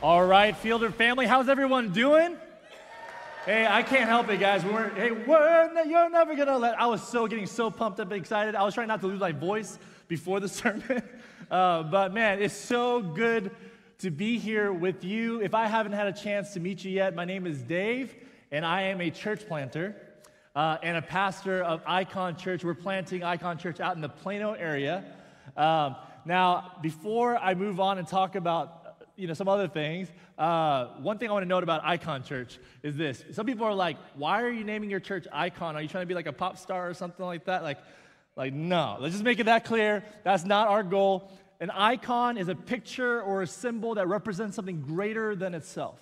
All right, Fielder family, how's everyone doing? Hey, I can't help it, guys. We weren't, hey, we're, you're never gonna let. I was so getting so pumped up and excited. I was trying not to lose my voice before the sermon. Uh, but man, it's so good to be here with you. If I haven't had a chance to meet you yet, my name is Dave, and I am a church planter uh, and a pastor of Icon Church. We're planting Icon Church out in the Plano area. Um, now, before I move on and talk about you know, some other things. Uh, one thing I want to note about Icon Church is this. Some people are like, why are you naming your church Icon? Are you trying to be like a pop star or something like that? Like, like no. Let's just make it that clear. That's not our goal. An icon is a picture or a symbol that represents something greater than itself.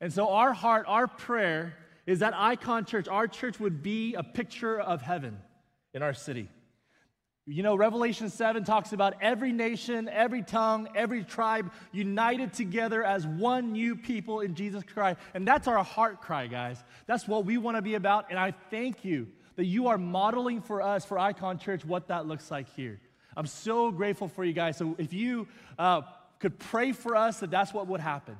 And so our heart, our prayer is that Icon Church, our church would be a picture of heaven in our city. You know, Revelation 7 talks about every nation, every tongue, every tribe united together as one new people in Jesus Christ. And that's our heart cry, guys. That's what we want to be about. And I thank you that you are modeling for us, for Icon Church, what that looks like here. I'm so grateful for you guys. So if you uh, could pray for us that that's what would happen,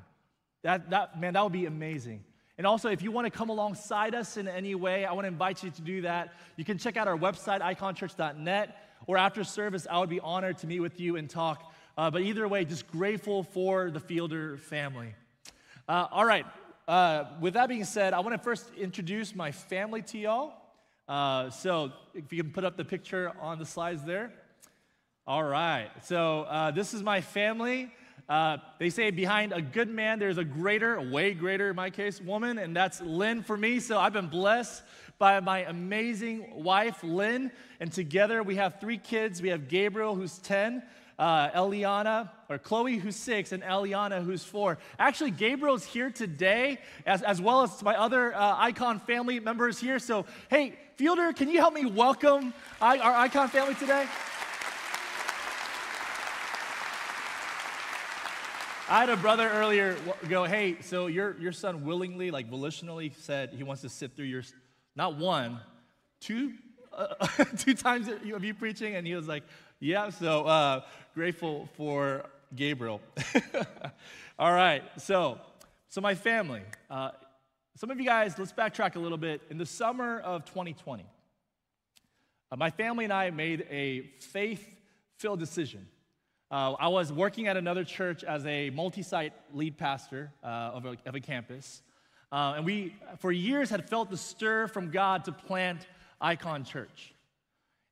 that, that, man, that would be amazing. And also, if you want to come alongside us in any way, I want to invite you to do that. You can check out our website, iconchurch.net or after service, I would be honored to meet with you and talk. Uh, but either way, just grateful for the Fielder family. Uh, all right, uh, with that being said, I want to first introduce my family to y'all. Uh, so if you can put up the picture on the slides there. All right, so uh, this is my family. Uh, they say behind a good man, there's a greater, way greater in my case, woman, and that's Lynn for me. So I've been blessed by my amazing wife, Lynn. And together we have three kids. We have Gabriel, who's 10, uh, Eliana, or Chloe, who's six, and Eliana, who's four. Actually, Gabriel's here today, as, as well as my other uh, Icon family members here. So, hey, Fielder, can you help me welcome our Icon family today? I had a brother earlier go, hey, so your, your son willingly, like volitionally said he wants to sit through your not one, two, uh, two times of you preaching, and he was like, yeah, so uh, grateful for Gabriel. All right, so, so my family. Uh, some of you guys, let's backtrack a little bit. In the summer of 2020, uh, my family and I made a faith filled decision. Uh, I was working at another church as a multi site lead pastor uh, of, a, of a campus. Uh, and we, for years, had felt the stir from God to plant Icon Church.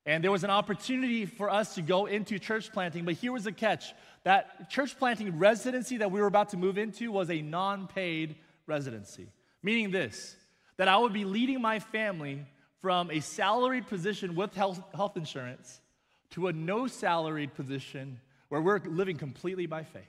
And there was an opportunity for us to go into church planting, but here was the catch that church planting residency that we were about to move into was a non paid residency. Meaning this that I would be leading my family from a salaried position with health, health insurance to a no salaried position where we're living completely by faith.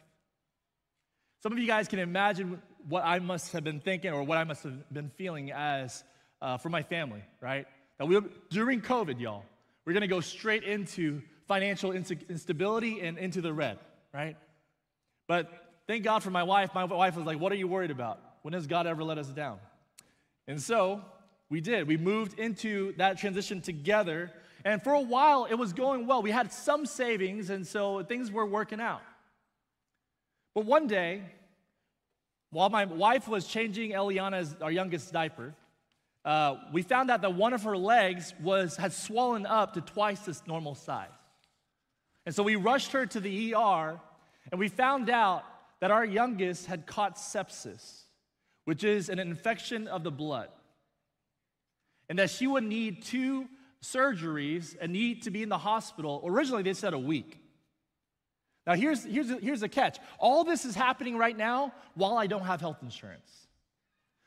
Some of you guys can imagine what I must have been thinking or what I must have been feeling as uh, for my family, right? That we during COVID, y'all, we're gonna go straight into financial instability and into the red, right? But thank God for my wife. My wife was like, What are you worried about? When has God ever let us down? And so we did. We moved into that transition together. And for a while, it was going well. We had some savings, and so things were working out. But one day, while my wife was changing Eliana's, our youngest, diaper, uh, we found out that one of her legs was, had swollen up to twice its normal size. And so we rushed her to the ER, and we found out that our youngest had caught sepsis, which is an infection of the blood, and that she would need two surgeries and need to be in the hospital. Originally, they said a week. Now, here's, here's, here's the catch all this is happening right now while I don't have health insurance.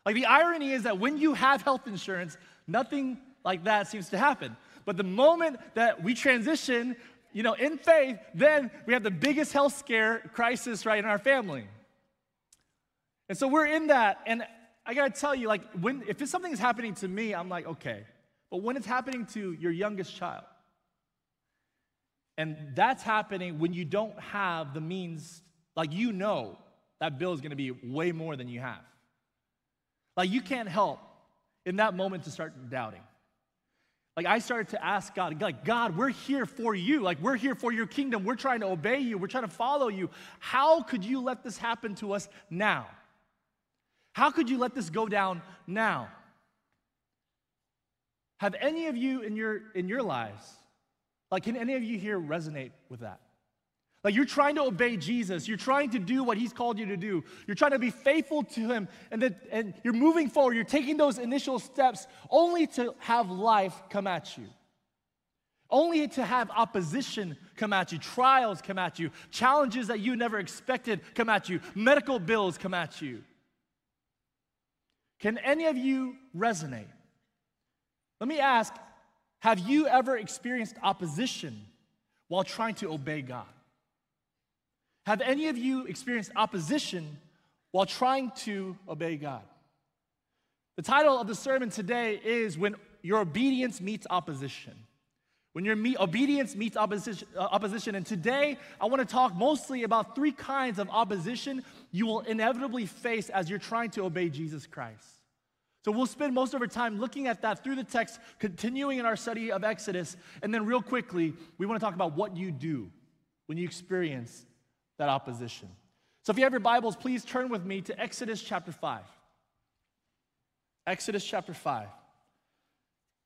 Like, the irony is that when you have health insurance, nothing like that seems to happen. But the moment that we transition, you know, in faith, then we have the biggest health scare crisis right in our family. And so we're in that, and I gotta tell you, like, when if something is happening to me, I'm like, okay. But when it's happening to your youngest child, and that's happening when you don't have the means, like you know that bill is gonna be way more than you have. Like you can't help in that moment to start doubting. like I started to ask God, like, God, we're here for you. Like, we're here for your kingdom. We're trying to obey you. We're trying to follow you. How could you let this happen to us now? How could you let this go down now? Have any of you in your in your lives, like can any of you here resonate with that? Like you're trying to obey Jesus, you're trying to do what he's called you to do. You're trying to be faithful to him and that and you're moving forward, you're taking those initial steps only to have life come at you. Only to have opposition come at you, trials come at you, challenges that you never expected come at you, medical bills come at you. Can any of you resonate? Let me ask have you ever experienced opposition while trying to obey God? Have any of you experienced opposition while trying to obey God? The title of the sermon today is When Your Obedience Meets Opposition. When your me- obedience meets opposition, uh, opposition. And today, I want to talk mostly about three kinds of opposition you will inevitably face as you're trying to obey Jesus Christ. So we'll spend most of our time looking at that through the text, continuing in our study of Exodus. And then, real quickly, we want to talk about what you do when you experience that opposition. So, if you have your Bibles, please turn with me to Exodus chapter 5. Exodus chapter 5.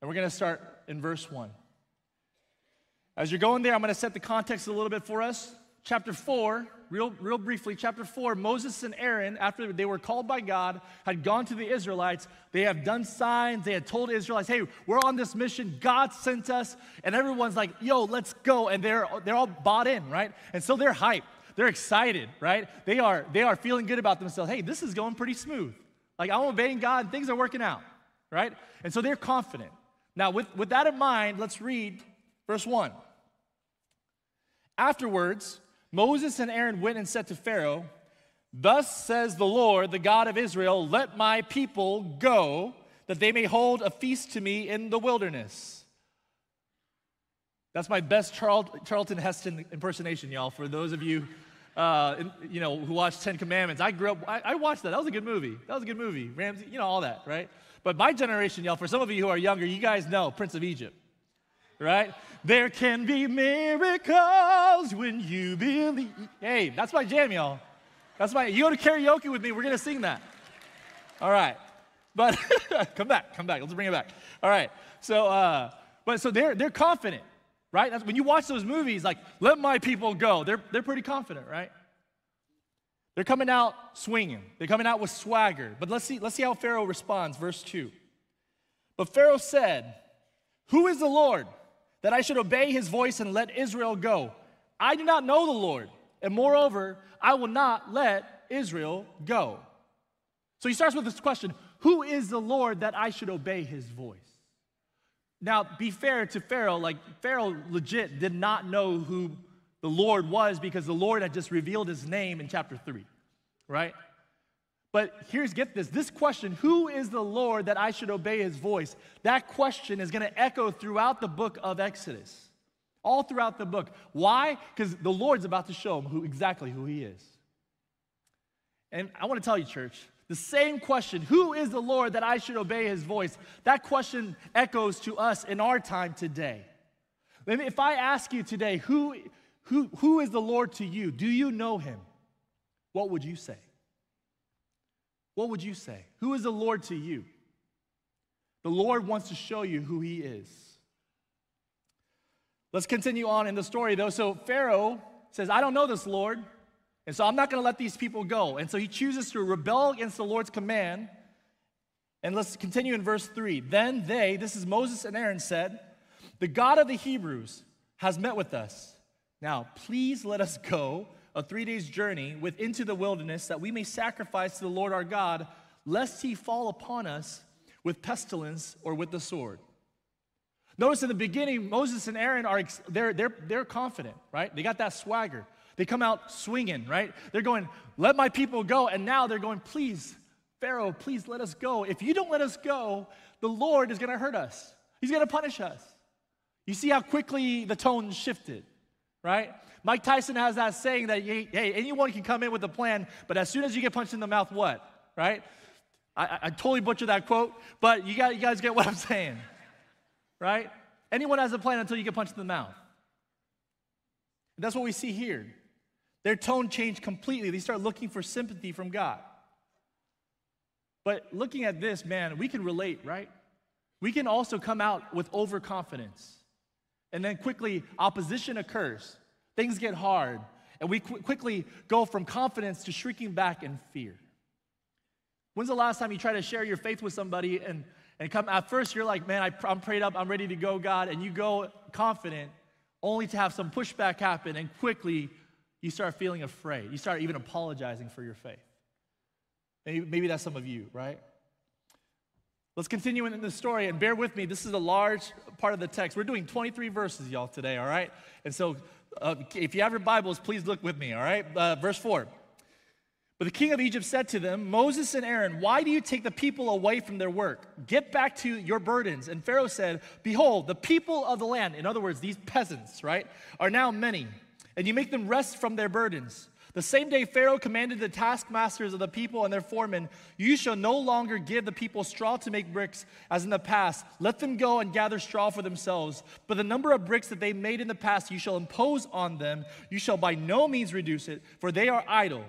And we're going to start in verse 1. As you're going there, I'm going to set the context a little bit for us. Chapter 4, real, real briefly, chapter 4, Moses and Aaron, after they were called by God, had gone to the Israelites. They have done signs. They had told Israelites, hey, we're on this mission. God sent us. And everyone's like, yo, let's go. And they're, they're all bought in, right? And so they're hyped. They're excited, right? They are, they are feeling good about themselves. Hey, this is going pretty smooth. Like, I'm obeying God, things are working out, right? And so they're confident. Now, with, with that in mind, let's read verse 1. Afterwards, Moses and Aaron went and said to Pharaoh, Thus says the Lord, the God of Israel, let my people go, that they may hold a feast to me in the wilderness. That's my best Charlton Heston impersonation, y'all, for those of you uh, you know, who watched Ten Commandments. I grew up, I, I, watched that. That was a good movie. That was a good movie. Ramses, you know, all that, right? But my generation, y'all, for some of you who are younger, you guys know Prince of Egypt, right? There can be miracles when you believe. Hey, that's my jam, y'all. That's my, you go to karaoke with me, we're gonna sing that. All right. But come back, come back. Let's bring it back. All right. So, uh, but so they're, they're confident right? That's, when you watch those movies, like, let my people go, they're, they're pretty confident, right? They're coming out swinging. They're coming out with swagger. But let's see, let's see how Pharaoh responds. Verse 2. But Pharaoh said, Who is the Lord that I should obey his voice and let Israel go? I do not know the Lord. And moreover, I will not let Israel go. So he starts with this question Who is the Lord that I should obey his voice? Now, be fair to Pharaoh, like Pharaoh legit did not know who the Lord was because the Lord had just revealed his name in chapter 3, right? But here's get this this question, who is the Lord that I should obey his voice? That question is going to echo throughout the book of Exodus. All throughout the book. Why? Because the Lord's about to show him who exactly who he is. And I want to tell you, church, the same question, who is the Lord that I should obey his voice? That question echoes to us in our time today. If I ask you today, who, who, who is the Lord to you? Do you know him? What would you say? What would you say? Who is the Lord to you? The Lord wants to show you who he is. Let's continue on in the story though. So Pharaoh says, I don't know this Lord. And so I'm not going to let these people go. And so he chooses to rebel against the Lord's command. And let's continue in verse 3. Then they, this is Moses and Aaron, said, The God of the Hebrews has met with us. Now, please let us go a three days journey with into the wilderness that we may sacrifice to the Lord our God, lest he fall upon us with pestilence or with the sword. Notice in the beginning, Moses and Aaron are they're, they're, they're confident, right? They got that swagger. They come out swinging, right? They're going, let my people go. And now they're going, please, Pharaoh, please let us go. If you don't let us go, the Lord is going to hurt us, He's going to punish us. You see how quickly the tone shifted, right? Mike Tyson has that saying that, hey, anyone can come in with a plan, but as soon as you get punched in the mouth, what? Right? I, I totally butchered that quote, but you, got, you guys get what I'm saying, right? Anyone has a plan until you get punched in the mouth. And that's what we see here. Their tone changed completely. They start looking for sympathy from God. But looking at this, man, we can relate, right? We can also come out with overconfidence. And then quickly, opposition occurs. Things get hard. And we qu- quickly go from confidence to shrinking back in fear. When's the last time you try to share your faith with somebody and, and come at first you're like, man, I, I'm prayed up, I'm ready to go, God, and you go confident, only to have some pushback happen, and quickly you start feeling afraid. You start even apologizing for your faith. Maybe, maybe that's some of you, right? Let's continue in the story and bear with me. This is a large part of the text. We're doing 23 verses, y'all, today, all right? And so uh, if you have your Bibles, please look with me, all right? Uh, verse 4. But the king of Egypt said to them, Moses and Aaron, why do you take the people away from their work? Get back to your burdens. And Pharaoh said, Behold, the people of the land, in other words, these peasants, right, are now many, and you make them rest from their burdens. The same day Pharaoh commanded the taskmasters of the people and their foremen, You shall no longer give the people straw to make bricks as in the past. Let them go and gather straw for themselves. But the number of bricks that they made in the past you shall impose on them. You shall by no means reduce it, for they are idle.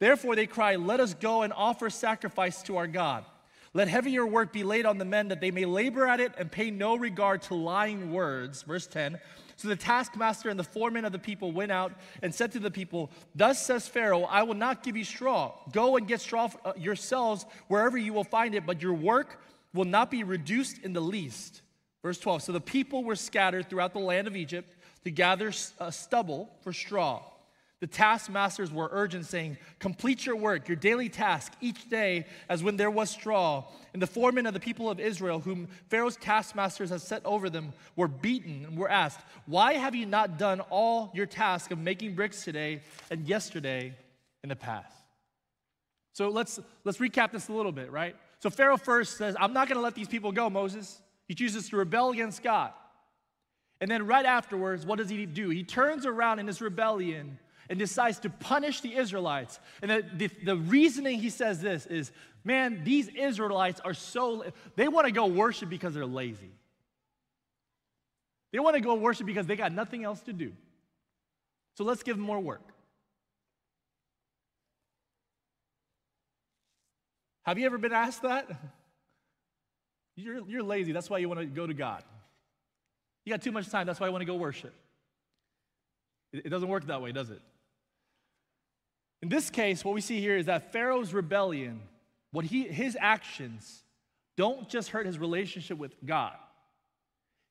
Therefore they cry, Let us go and offer sacrifice to our God. Let heavier work be laid on the men that they may labor at it and pay no regard to lying words. Verse 10. So the taskmaster and the foreman of the people went out and said to the people, Thus says Pharaoh, I will not give you straw. Go and get straw uh, yourselves wherever you will find it, but your work will not be reduced in the least. Verse 12 So the people were scattered throughout the land of Egypt to gather uh, stubble for straw. The taskmasters were urgent, saying, Complete your work, your daily task, each day, as when there was straw. And the foremen of the people of Israel, whom Pharaoh's taskmasters had set over them, were beaten and were asked, Why have you not done all your task of making bricks today and yesterday in the past? So let's, let's recap this a little bit, right? So Pharaoh first says, I'm not going to let these people go, Moses. He chooses to rebel against God. And then right afterwards, what does he do? He turns around in his rebellion and decides to punish the Israelites. And the, the, the, reasoning he says this is man, these Israelites are so, they want to go worship because they're lazy. They want to go worship because they got nothing else to do. So let's give them more work. Have you ever been asked that? You're, you're lazy, that's why you want to go to God. You got too much time, that's why I want to go worship. It, it doesn't work that way, does it? In this case, what we see here is that Pharaoh's rebellion, what he, his actions, don't just hurt his relationship with God.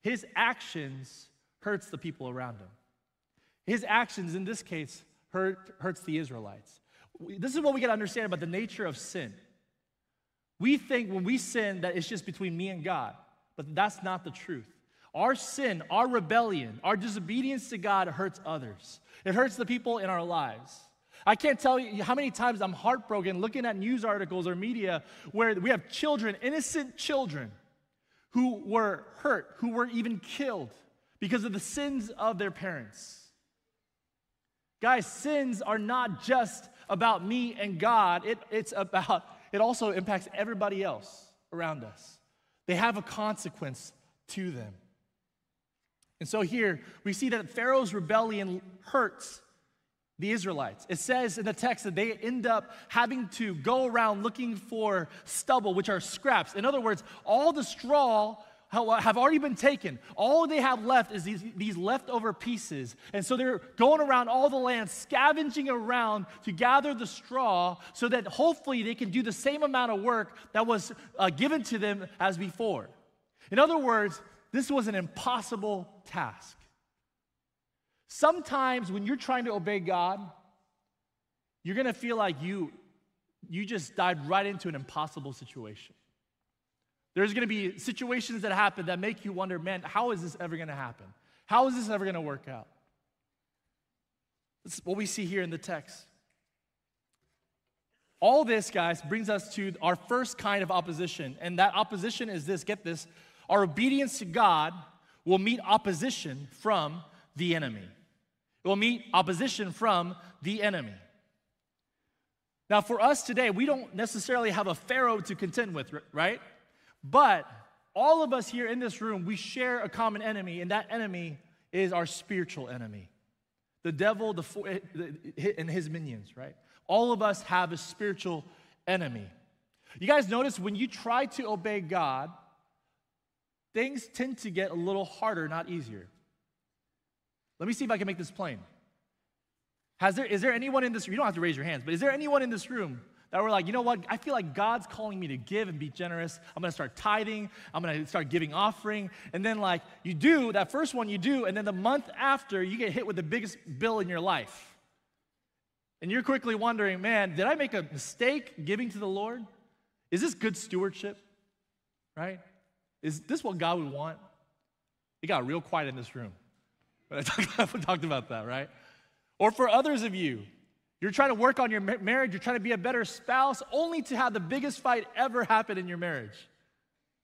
His actions hurts the people around him. His actions, in this case, hurt, hurts the Israelites. This is what we got to understand about the nature of sin. We think when we sin that it's just between me and God, but that's not the truth. Our sin, our rebellion, our disobedience to God hurts others. It hurts the people in our lives. I can't tell you how many times I'm heartbroken looking at news articles or media where we have children, innocent children, who were hurt, who were even killed because of the sins of their parents. Guys, sins are not just about me and God, it, it's about, it also impacts everybody else around us. They have a consequence to them. And so here we see that Pharaoh's rebellion hurts the Israelites. It says in the text that they end up having to go around looking for stubble, which are scraps. In other words, all the straw have already been taken. All they have left is these, these leftover pieces. And so they're going around all the land, scavenging around to gather the straw so that hopefully they can do the same amount of work that was uh, given to them as before. In other words, this was an impossible task. Sometimes when you're trying to obey God, you're going to feel like you you just dive right into an impossible situation. There's going to be situations that happen that make you wonder, man, how is this ever going to happen? How is this ever going to work out? That's what we see here in the text. All this, guys, brings us to our first kind of opposition. And that opposition is this get this our obedience to God will meet opposition from the enemy. It will meet opposition from the enemy. Now, for us today, we don't necessarily have a Pharaoh to contend with, right? But all of us here in this room, we share a common enemy, and that enemy is our spiritual enemy. The devil the, eh, and his minions, right? All of us have a spiritual enemy. You guys notice when you try to obey God, things tend to get a little harder, not easier. Let me see if I can make this plain. Has there, is there anyone in this room, you don't have to raise your hands, but is there anyone in this room that were like, you know what, I feel like God's calling me to give and be generous. I'm gonna start tithing, I'm gonna start giving offering. And then, like, you do, that first one you do, and then the month after, you get hit with the biggest bill in your life. And you're quickly wondering, man, did I make a mistake giving to the Lord? Is this good stewardship? Right? Is this what God would want? It got real quiet in this room when I talked about that, right? Or for others of you, you're trying to work on your marriage, you're trying to be a better spouse, only to have the biggest fight ever happen in your marriage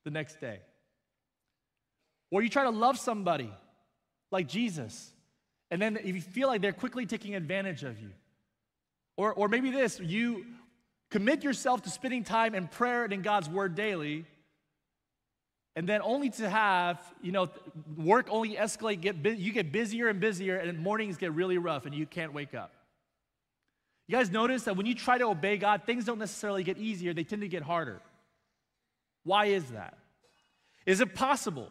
the next day. Or you try to love somebody like Jesus, and then if you feel like they're quickly taking advantage of you. Or, or maybe this you commit yourself to spending time in prayer and in God's word daily, and then only to have, you know, work only escalate, get you get busier and busier, and mornings get really rough, and you can't wake up. You guys notice that when you try to obey God, things don't necessarily get easier, they tend to get harder. Why is that? Is it possible?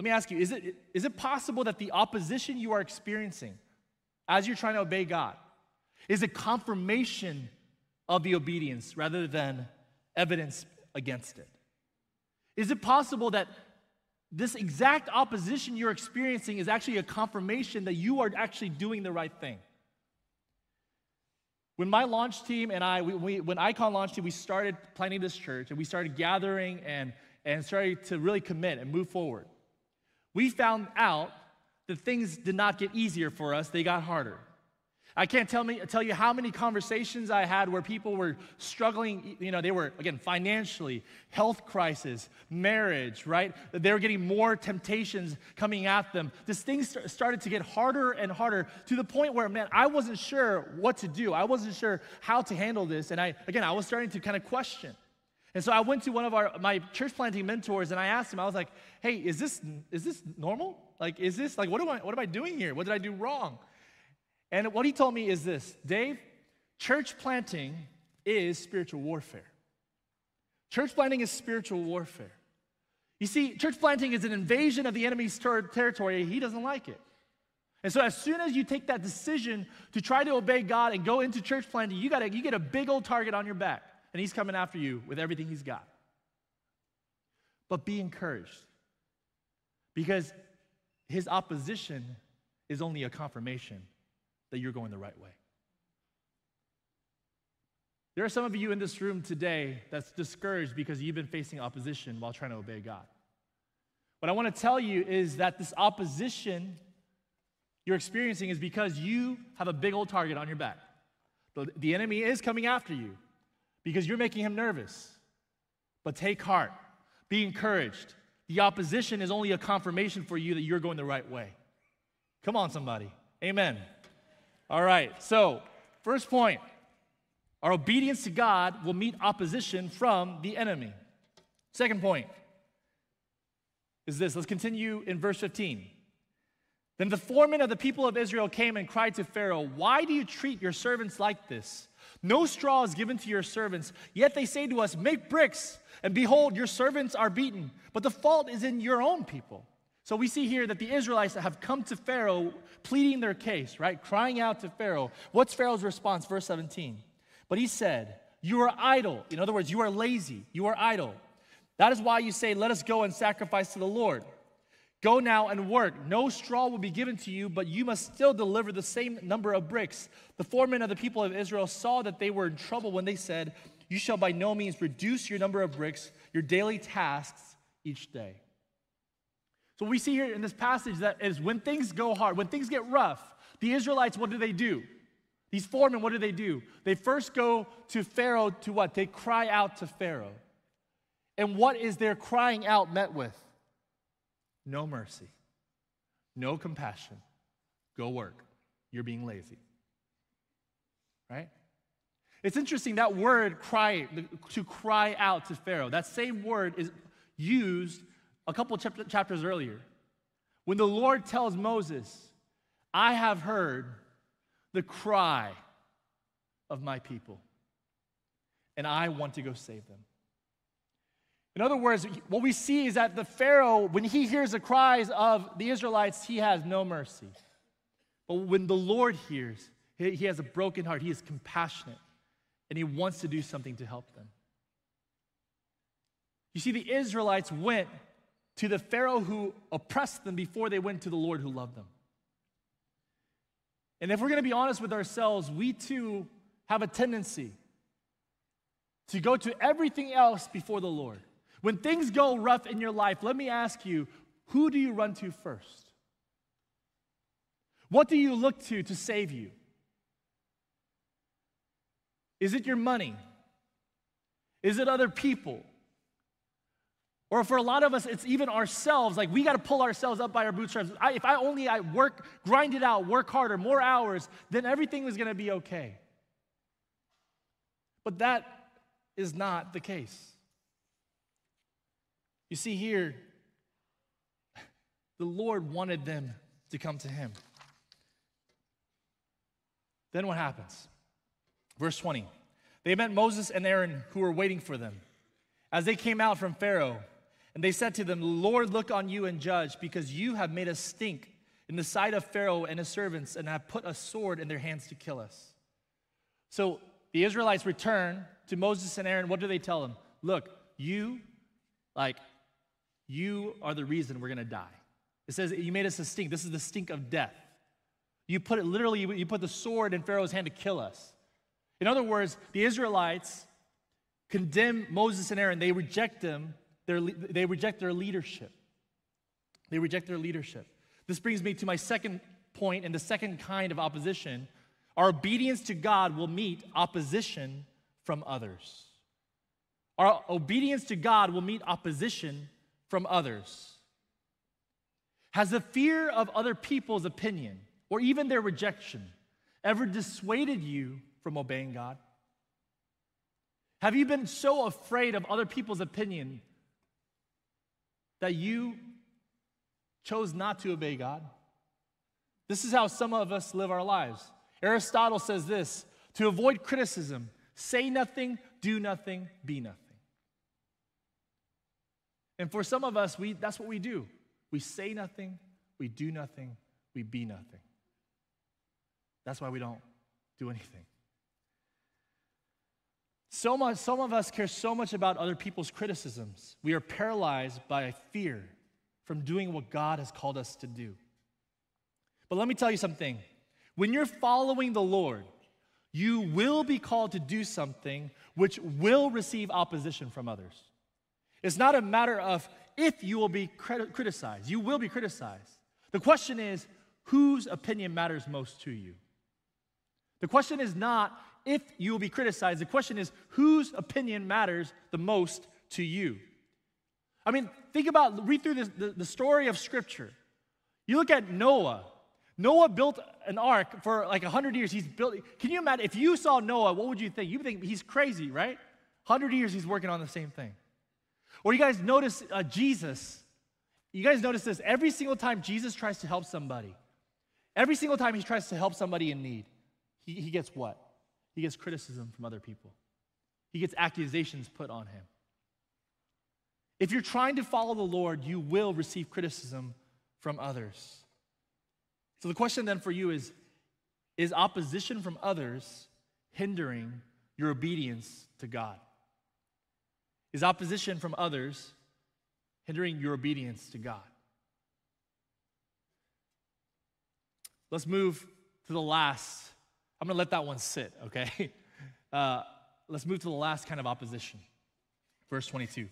Let me ask you is it, is it possible that the opposition you are experiencing as you're trying to obey God is a confirmation of the obedience rather than evidence against it? Is it possible that this exact opposition you're experiencing is actually a confirmation that you are actually doing the right thing? When my launch team and I, we, we, when Icon launched team, we started planning this church and we started gathering and, and started to really commit and move forward. We found out that things did not get easier for us, they got harder. I can't tell, me, tell you how many conversations I had where people were struggling, you know, they were, again, financially, health crisis, marriage, right? They were getting more temptations coming at them. This thing st- started to get harder and harder to the point where, man, I wasn't sure what to do. I wasn't sure how to handle this. And I, again, I was starting to kind of question. And so I went to one of our, my church planting mentors and I asked him, I was like, hey, is this, is this normal? Like, is this, like, what am I, what am I doing here? What did I do wrong? And what he told me is this Dave, church planting is spiritual warfare. Church planting is spiritual warfare. You see, church planting is an invasion of the enemy's ter- territory. He doesn't like it. And so, as soon as you take that decision to try to obey God and go into church planting, you, gotta, you get a big old target on your back, and he's coming after you with everything he's got. But be encouraged because his opposition is only a confirmation that you're going the right way. There are some of you in this room today that's discouraged because you've been facing opposition while trying to obey God. What I want to tell you is that this opposition you're experiencing is because you have a big old target on your back. The, the enemy is coming after you because you're making him nervous. But take heart, be encouraged. The opposition is only a confirmation for you that you're going the right way. Come on, somebody. Amen. All right, so first point our obedience to God will meet opposition from the enemy. Second point is this. Let's continue in verse 15. Then the foreman of the people of Israel came and cried to Pharaoh, Why do you treat your servants like this? No straw is given to your servants, yet they say to us, Make bricks, and behold, your servants are beaten. But the fault is in your own people. So we see here that the Israelites have come to Pharaoh pleading their case, right? Crying out to Pharaoh. What's Pharaoh's response? Verse 17. But he said, You are idle. In other words, you are lazy. You are idle. That is why you say, Let us go and sacrifice to the Lord. Go now and work. No straw will be given to you, but you must still deliver the same number of bricks. The foremen of the people of Israel saw that they were in trouble when they said, You shall by no means reduce your number of bricks, your daily tasks each day. So we see here in this passage that is when things go hard, when things get rough, the Israelites, what do they do? These foremen, what do they do? They first go to Pharaoh to what? They cry out to Pharaoh. And what is their crying out met with? No mercy, no compassion. Go work. You're being lazy. Right? It's interesting that word cry, to cry out to Pharaoh, that same word is used a couple chapters earlier. When the Lord tells Moses, I have heard the cry of my people, and I want to go save them. In other words, what we see is that the Pharaoh, when he hears the cries of the Israelites, he has no mercy. But when the Lord hears, he has a broken heart, he is compassionate, and he wants to do something to help them. You see, the Israelites went to the Pharaoh who oppressed them before they went to the Lord who loved them. And if we're going to be honest with ourselves, we too have a tendency to go to everything else before the Lord. When things go rough in your life, let me ask you who do you run to first? What do you look to to save you? Is it your money? Is it other people? Or for a lot of us, it's even ourselves. Like we got to pull ourselves up by our bootstraps. I, if I only I work, grind it out, work harder, more hours, then everything was going to be okay. But that is not the case. You see, here, the Lord wanted them to come to Him. Then what happens? Verse 20. They met Moses and Aaron who were waiting for them. As they came out from Pharaoh, and they said to them, Lord, look on you and judge, because you have made us stink in the sight of Pharaoh and his servants, and have put a sword in their hands to kill us. So the Israelites return to Moses and Aaron. What do they tell them? Look, you, like, you are the reason we're going to die. It says, You made us a stink. This is the stink of death. You put it literally, you put the sword in Pharaoh's hand to kill us. In other words, the Israelites condemn Moses and Aaron. They reject them, their, they reject their leadership. They reject their leadership. This brings me to my second point and the second kind of opposition. Our obedience to God will meet opposition from others. Our obedience to God will meet opposition from others. Has the fear of other people's opinion or even their rejection ever dissuaded you from obeying God? Have you been so afraid of other people's opinion that you chose not to obey God? This is how some of us live our lives. Aristotle says this to avoid criticism, say nothing, do nothing, be nothing. And for some of us, we, that's what we do. We say nothing, we do nothing, we be nothing. That's why we don't do anything. So much, some of us care so much about other people's criticisms. We are paralyzed by fear from doing what God has called us to do. But let me tell you something. When you're following the Lord, you will be called to do something which will receive opposition from others. It's not a matter of if you will be criticized, you will be criticized. The question is, whose opinion matters most to you? The question is not if you will be criticized. The question is whose opinion matters the most to you? I mean, think about, read through this, the, the story of Scripture. You look at Noah. Noah built an ark for like 100 years. He's built, can you imagine, if you saw Noah, what would you think? You would think he's crazy, right? 100 years he's working on the same thing. Or you guys notice uh, Jesus. You guys notice this every single time Jesus tries to help somebody, every single time he tries to help somebody in need, he, he gets what? He gets criticism from other people, he gets accusations put on him. If you're trying to follow the Lord, you will receive criticism from others. So the question then for you is Is opposition from others hindering your obedience to God? Is opposition from others hindering your obedience to God? Let's move to the last I'm going to let that one sit, okay? Uh, let's move to the last kind of opposition. Verse 22.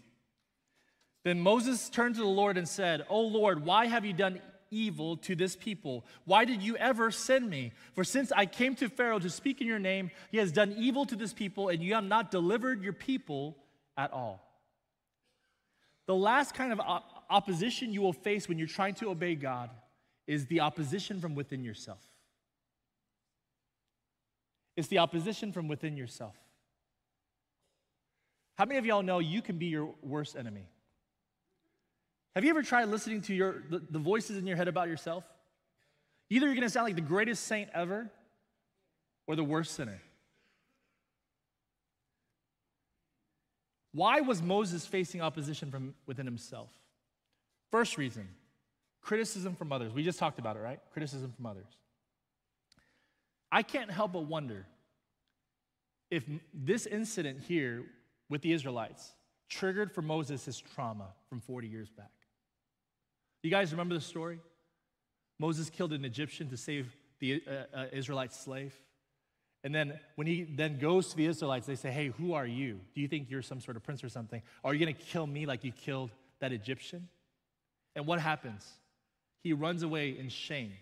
Then Moses turned to the Lord and said, O Lord, why have you done evil to this people? Why did you ever send me? For since I came to Pharaoh to speak in your name, he has done evil to this people, and you have not delivered your people at all. The last kind of op- opposition you will face when you're trying to obey God is the opposition from within yourself. It's the opposition from within yourself. How many of y'all know you can be your worst enemy? Have you ever tried listening to your, the, the voices in your head about yourself? Either you're gonna sound like the greatest saint ever or the worst sinner. Why was Moses facing opposition from within himself? First reason criticism from others. We just talked about it, right? Criticism from others. I can't help but wonder if this incident here with the Israelites triggered for Moses his trauma from 40 years back. You guys remember the story? Moses killed an Egyptian to save the uh, uh, Israelite slave. And then when he then goes to the Israelites, they say, Hey, who are you? Do you think you're some sort of prince or something? Are you going to kill me like you killed that Egyptian? And what happens? He runs away in shame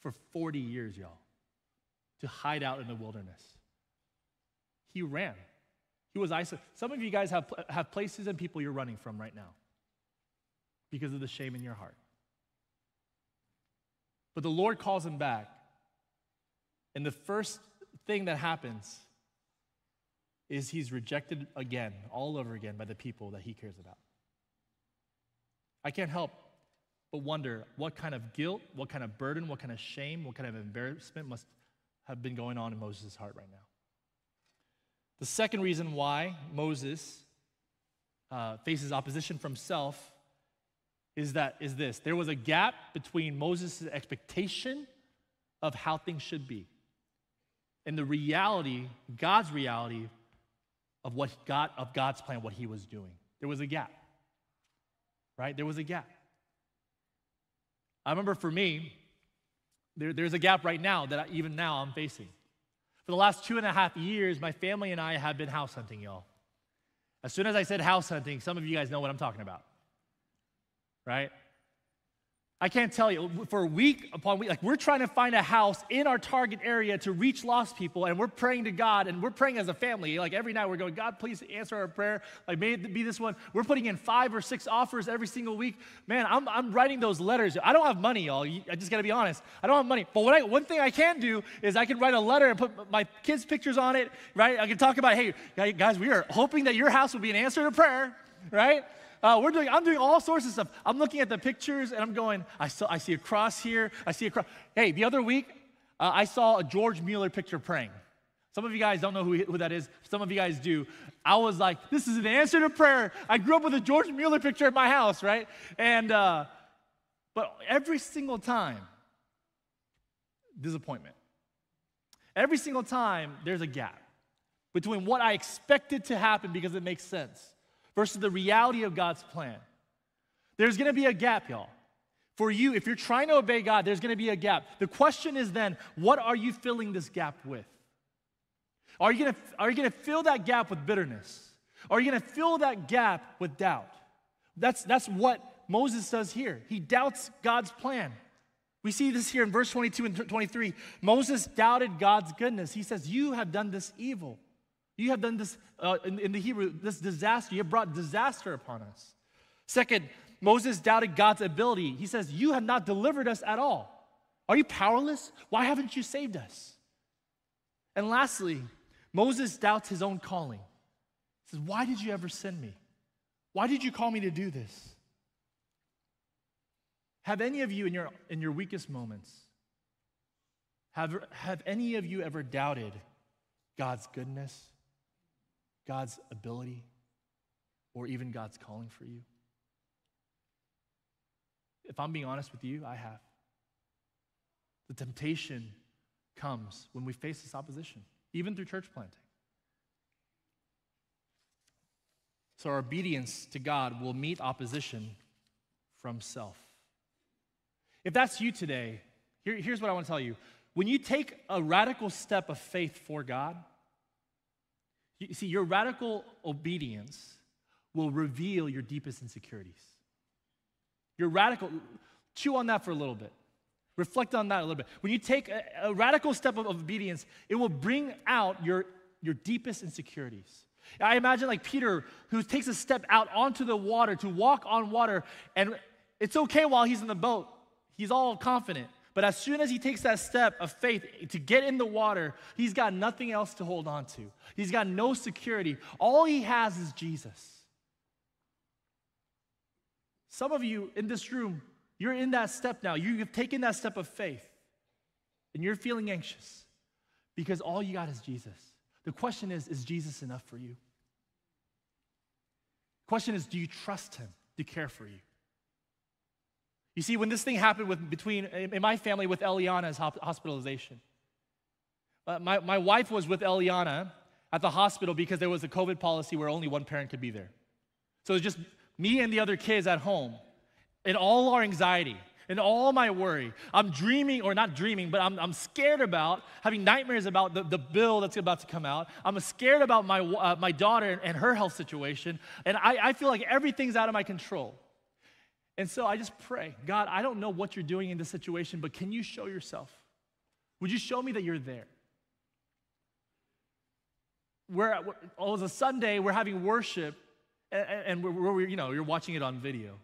for 40 years, y'all, to hide out in the wilderness. He ran. He was isolated. Some of you guys have, have places and people you're running from right now because of the shame in your heart. But the Lord calls him back. And the first thing that happens is he's rejected again, all over again, by the people that he cares about. I can't help but wonder what kind of guilt, what kind of burden, what kind of shame, what kind of embarrassment must have been going on in Moses' heart right now. The second reason why Moses uh, faces opposition from self is that is this there was a gap between Moses' expectation of how things should be and the reality, God's reality of what God of God's plan, what he was doing. There was a gap. Right? There was a gap. I remember for me, there, there's a gap right now that I, even now I'm facing. For the last two and a half years, my family and I have been house hunting, y'all. As soon as I said house hunting, some of you guys know what I'm talking about right? I can't tell you, for week upon week, like we're trying to find a house in our target area to reach lost people, and we're praying to God, and we're praying as a family. Like every night, we're going, God, please answer our prayer. Like, may it be this one. We're putting in five or six offers every single week. Man, I'm, I'm writing those letters. I don't have money, y'all. I just got to be honest. I don't have money. But I, one thing I can do is I can write a letter and put my kids' pictures on it, right? I can talk about, hey, guys, we are hoping that your house will be an answer to prayer, right? Uh, we're doing, I'm doing all sorts of stuff. I'm looking at the pictures and I'm going, I, saw, I see a cross here. I see a cross. Hey, the other week, uh, I saw a George Mueller picture praying. Some of you guys don't know who, who that is. Some of you guys do. I was like, this is an answer to prayer. I grew up with a George Mueller picture at my house, right? And, uh, but every single time, disappointment. Every single time, there's a gap between what I expected to happen because it makes sense versus the reality of God's plan. There's gonna be a gap, y'all. For you, if you're trying to obey God, there's gonna be a gap. The question is then, what are you filling this gap with? Are you you gonna fill that gap with bitterness? Are you gonna fill that gap with doubt? That's, that's what Moses does here. He doubts God's plan. We see this here in verse 22 and 23. Moses doubted God's goodness. He says, You have done this evil. You have done this, uh, in, in the Hebrew, this disaster. You have brought disaster upon us. Second, Moses doubted God's ability. He says, You have not delivered us at all. Are you powerless? Why haven't you saved us? And lastly, Moses doubts his own calling. He says, Why did you ever send me? Why did you call me to do this? Have any of you in your, in your weakest moments, have, have any of you ever doubted God's goodness, God's ability or even God's calling for you? If I'm being honest with you, I have. The temptation comes when we face this opposition, even through church planting. So our obedience to God will meet opposition from self. If that's you today, here, here's what I want to tell you. When you take a radical step of faith for God, you see, your radical obedience will reveal your deepest insecurities. Your radical, chew on that for a little bit. Reflect on that a little bit. When you take a, a radical step of, of obedience, it will bring out your, your deepest insecurities. I imagine like Peter, who takes a step out onto the water to walk on water, and it's okay while he's in the boat. He's all confident. But as soon as he takes that step of faith to get in the water, he's got nothing else to hold on to. He's got no security. All he has is Jesus. Some of you in this room, you're in that step now. You've taken that step of faith and you're feeling anxious because all you got is Jesus. The question is is Jesus enough for you? The Question is do you trust him to care for you? You see, when this thing happened with, between in my family with Eliana's hospitalization, my, my wife was with Eliana at the hospital because there was a COVID policy where only one parent could be there. So it was just me and the other kids at home. And all our anxiety and all my worry, I'm dreaming, or not dreaming, but I'm, I'm scared about having nightmares about the, the bill that's about to come out. I'm scared about my, uh, my daughter and her health situation. And I, I feel like everything's out of my control. And so I just pray, God, I don't know what you're doing in this situation, but can you show yourself? Would you show me that you're there? We're, we're oh, it was a Sunday, we're having worship, and, and we're, we're, you know, you're watching it on video.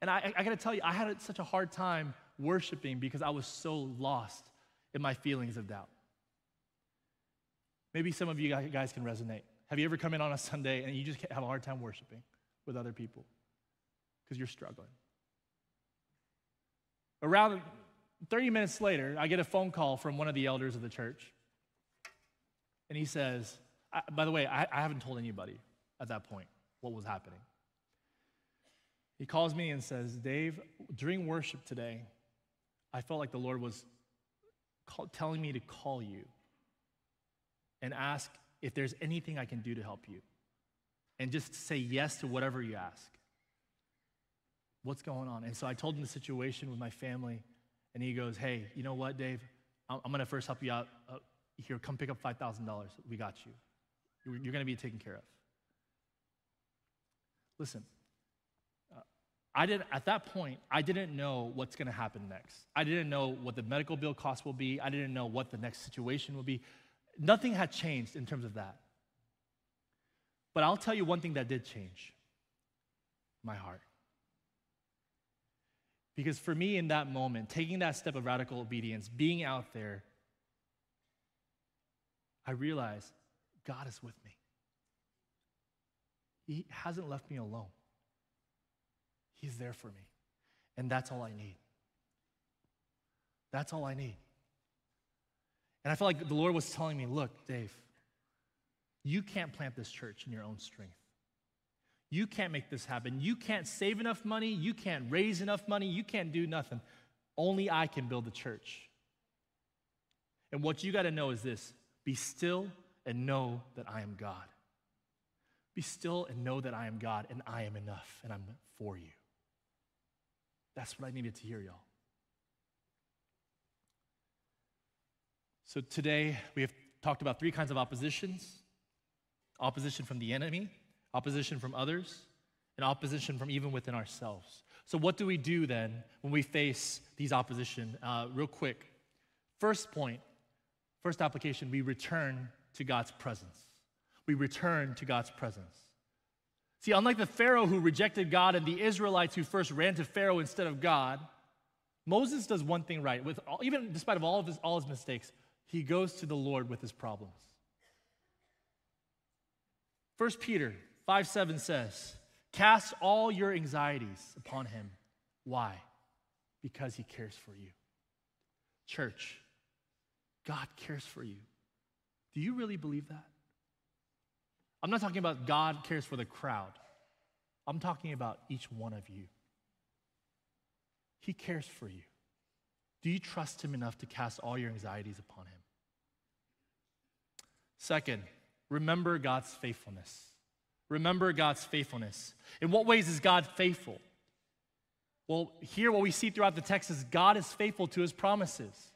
And I, I gotta tell you, I had such a hard time worshiping because I was so lost in my feelings of doubt. Maybe some of you guys can resonate. Have you ever come in on a Sunday and you just have a hard time worshiping with other people? Because you're struggling. Around 30 minutes later, I get a phone call from one of the elders of the church. And he says, by the way, I, I haven't told anybody at that point what was happening. He calls me and says, Dave, during worship today, I felt like the Lord was call, telling me to call you and ask if there's anything I can do to help you. And just say yes to whatever you ask. What's going on? And so I told him the situation with my family, and he goes, Hey, you know what, Dave? I'm, going to first help you out. Uh, here, come pick up $5,000. We got you. You're, you're going to be taken care of. Listen, uh, I didn't, at that point, I didn't know what's going to happen next. I didn't know what the medical bill cost will be. I didn't know what the next situation will be. Nothing had changed in terms of that. But I'll tell you one thing that did change my heart. Because for me, in that moment, taking that step of radical obedience, being out there, I realized God is with me. He hasn't left me alone, He's there for me. And that's all I need. That's all I need. And I felt like the Lord was telling me, look, Dave, you can't plant this church in your own strength. You can't make this happen. You can't save enough money. You can't raise enough money. You can't do nothing. Only I can build the church. And what you got to know is this be still and know that I am God. Be still and know that I am God and I am enough and I'm for you. That's what I needed to hear, y'all. So today we have talked about three kinds of oppositions opposition from the enemy, opposition from others, and opposition from even within ourselves. So, what do we do then when we face these opposition? Uh, real quick. First point, first application, we return to God's presence. We return to God's presence. See, unlike the Pharaoh who rejected God and the Israelites who first ran to Pharaoh instead of God, Moses does one thing right. With all, even despite of all of his, all his mistakes, he goes to the Lord with his problems. First Peter 5 7 says, Cast all your anxieties upon him. Why? Because he cares for you. Church, God cares for you. Do you really believe that? I'm not talking about God cares for the crowd, I'm talking about each one of you. He cares for you. Do you trust him enough to cast all your anxieties upon him? Second, remember God's faithfulness. Remember God's faithfulness. In what ways is God faithful? Well, here what we see throughout the text is God is faithful to his promises.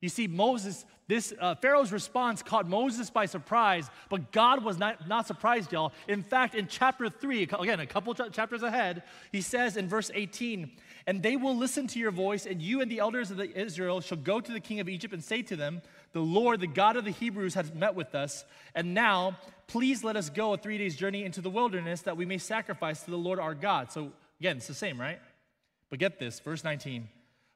You see, Moses, this uh, Pharaoh's response caught Moses by surprise, but God was not, not surprised, y'all. In fact, in chapter 3, again, a couple ch- chapters ahead, he says in verse 18, And they will listen to your voice, and you and the elders of the Israel shall go to the king of Egypt and say to them, The Lord, the God of the Hebrews, has met with us, and now please let us go a three days journey into the wilderness that we may sacrifice to the Lord our God. So again, it's the same, right? But get this, verse 19.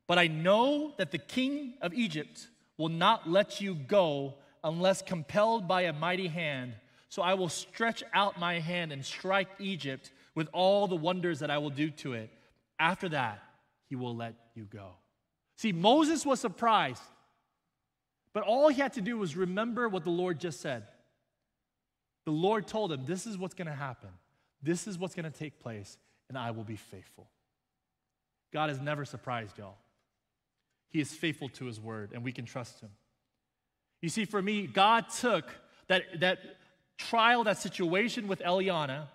But I know that the king of Egypt will not let you go unless compelled by a mighty hand. So I will stretch out my hand and strike Egypt with all the wonders that I will do to it. After that, he will let you go. See, Moses was surprised, but all he had to do was remember what the Lord just said. The Lord told him, This is what's going to happen, this is what's going to take place, and I will be faithful. God has never surprised, y'all. He is faithful to his word, and we can trust him. You see, for me, God took that, that trial, that situation with Eliana,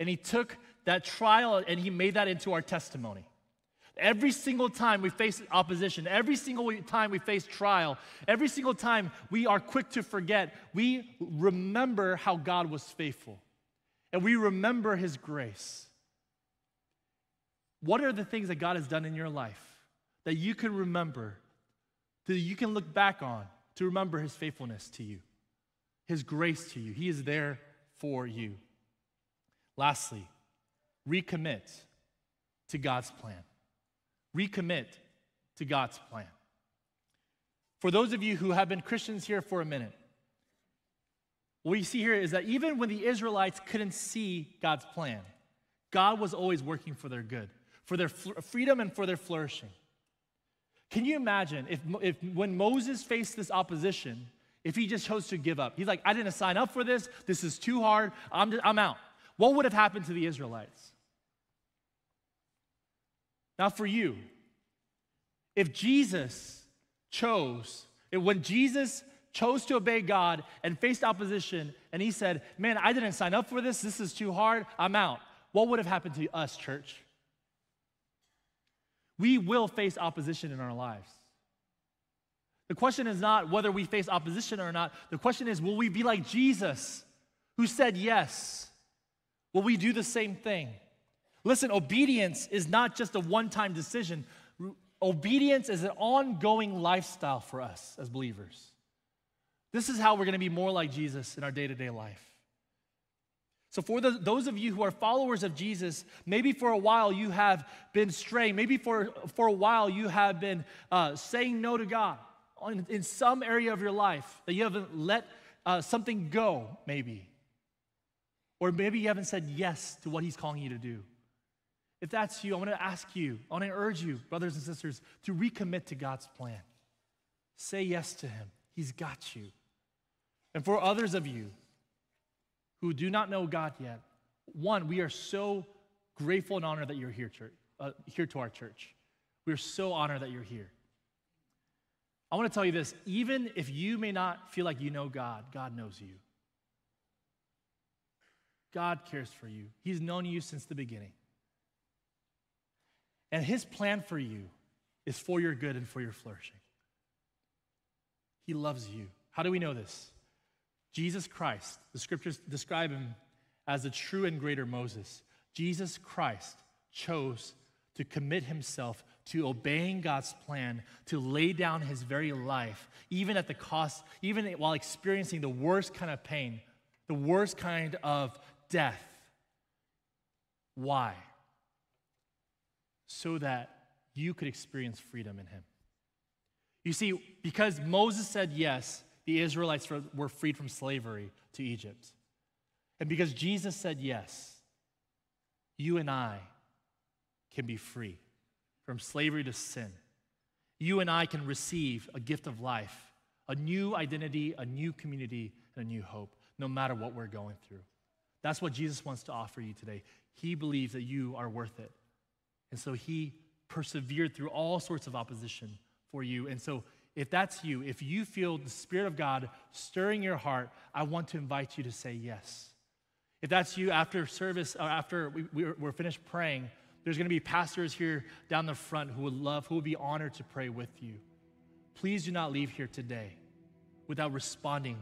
and he took that trial and he made that into our testimony. Every single time we face opposition, every single time we face trial, every single time we are quick to forget, we remember how God was faithful and we remember his grace. What are the things that God has done in your life that you can remember, that you can look back on to remember his faithfulness to you, his grace to you? He is there for you. Lastly, recommit to God's plan. Recommit to God's plan. For those of you who have been Christians here for a minute, what you see here is that even when the Israelites couldn't see God's plan, God was always working for their good, for their freedom and for their flourishing. Can you imagine if, if when Moses faced this opposition, if he just chose to give up? He's like, I didn't sign up for this. This is too hard. I'm, just, I'm out. What would have happened to the Israelites? Now, for you, if Jesus chose, when Jesus chose to obey God and faced opposition, and he said, Man, I didn't sign up for this, this is too hard, I'm out, what would have happened to us, church? We will face opposition in our lives. The question is not whether we face opposition or not. The question is, will we be like Jesus, who said yes? Will we do the same thing? Listen, obedience is not just a one time decision, obedience is an ongoing lifestyle for us as believers. This is how we're going to be more like Jesus in our day to day life. So, for the, those of you who are followers of Jesus, maybe for a while you have been straying. Maybe for, for a while you have been uh, saying no to God in, in, some area of your life, that you haven't let uh, something go, maybe. Or maybe you haven't said yes to what He's calling you to do. If that's you, I want to ask you, I want to urge you, brothers and sisters, to recommit to God's plan. Say yes to Him, He's got you. And for others of you who do not know God yet, one, we are so grateful and honored that you're here, church, uh, here to our church. We are so honored that you're here. I want to tell you this even if you may not feel like you know God, God knows you. God cares for you. He's known you since the beginning. And his plan for you is for your good and for your flourishing. He loves you. How do we know this? Jesus Christ, the scriptures describe him as the true and greater Moses. Jesus Christ chose to commit himself to obeying God's plan, to lay down his very life, even at the cost, even while experiencing the worst kind of pain, the worst kind of death. Why? So that you could experience freedom in him. You see, because Moses said yes, the Israelites were freed from slavery to Egypt. And because Jesus said yes, you and I can be free from slavery to sin. You and I can receive a gift of life, a new identity, a new community, and a new hope, no matter what we're going through. That's what Jesus wants to offer you today. He believes that you are worth it. And so he persevered through all sorts of opposition for you. And so if that's you, if you feel the Spirit of God stirring your heart, I want to invite you to say yes. If that's you after service, or after we, are finished praying, there's going to be pastors here down the front who would love, who would be honored to pray with you. Please do not leave here today without responding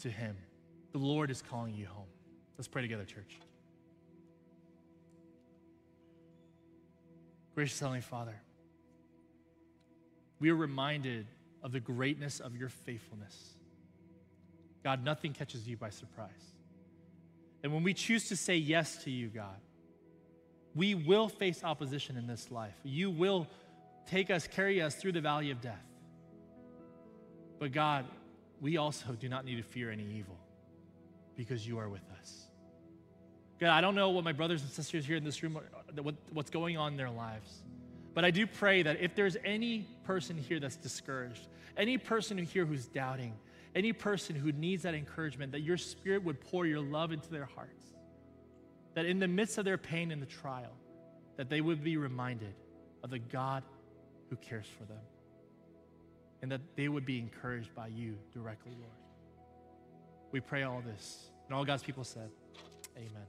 to Him. The Lord is calling you home. Let's pray together, church. Gracious Heavenly Father, we are reminded of the greatness of your faithfulness. God, nothing catches you by surprise. And when we choose to say yes to you, God, we will face opposition in this life. You will take us, carry us through the valley of death. But God, we also do not need to fear any evil because you are with us. God, I don't know what my brothers and sisters here in this room, what, what's going on in their lives. But I do pray that if there's any person here that's discouraged, any person here who's doubting, any person who needs that encouragement, that your spirit would pour your love into their hearts. That in the midst of their pain and the trial, that they would be reminded of the God who cares for them. And that they would be encouraged by you directly, Lord. We pray all this. And all God's people said, Amen.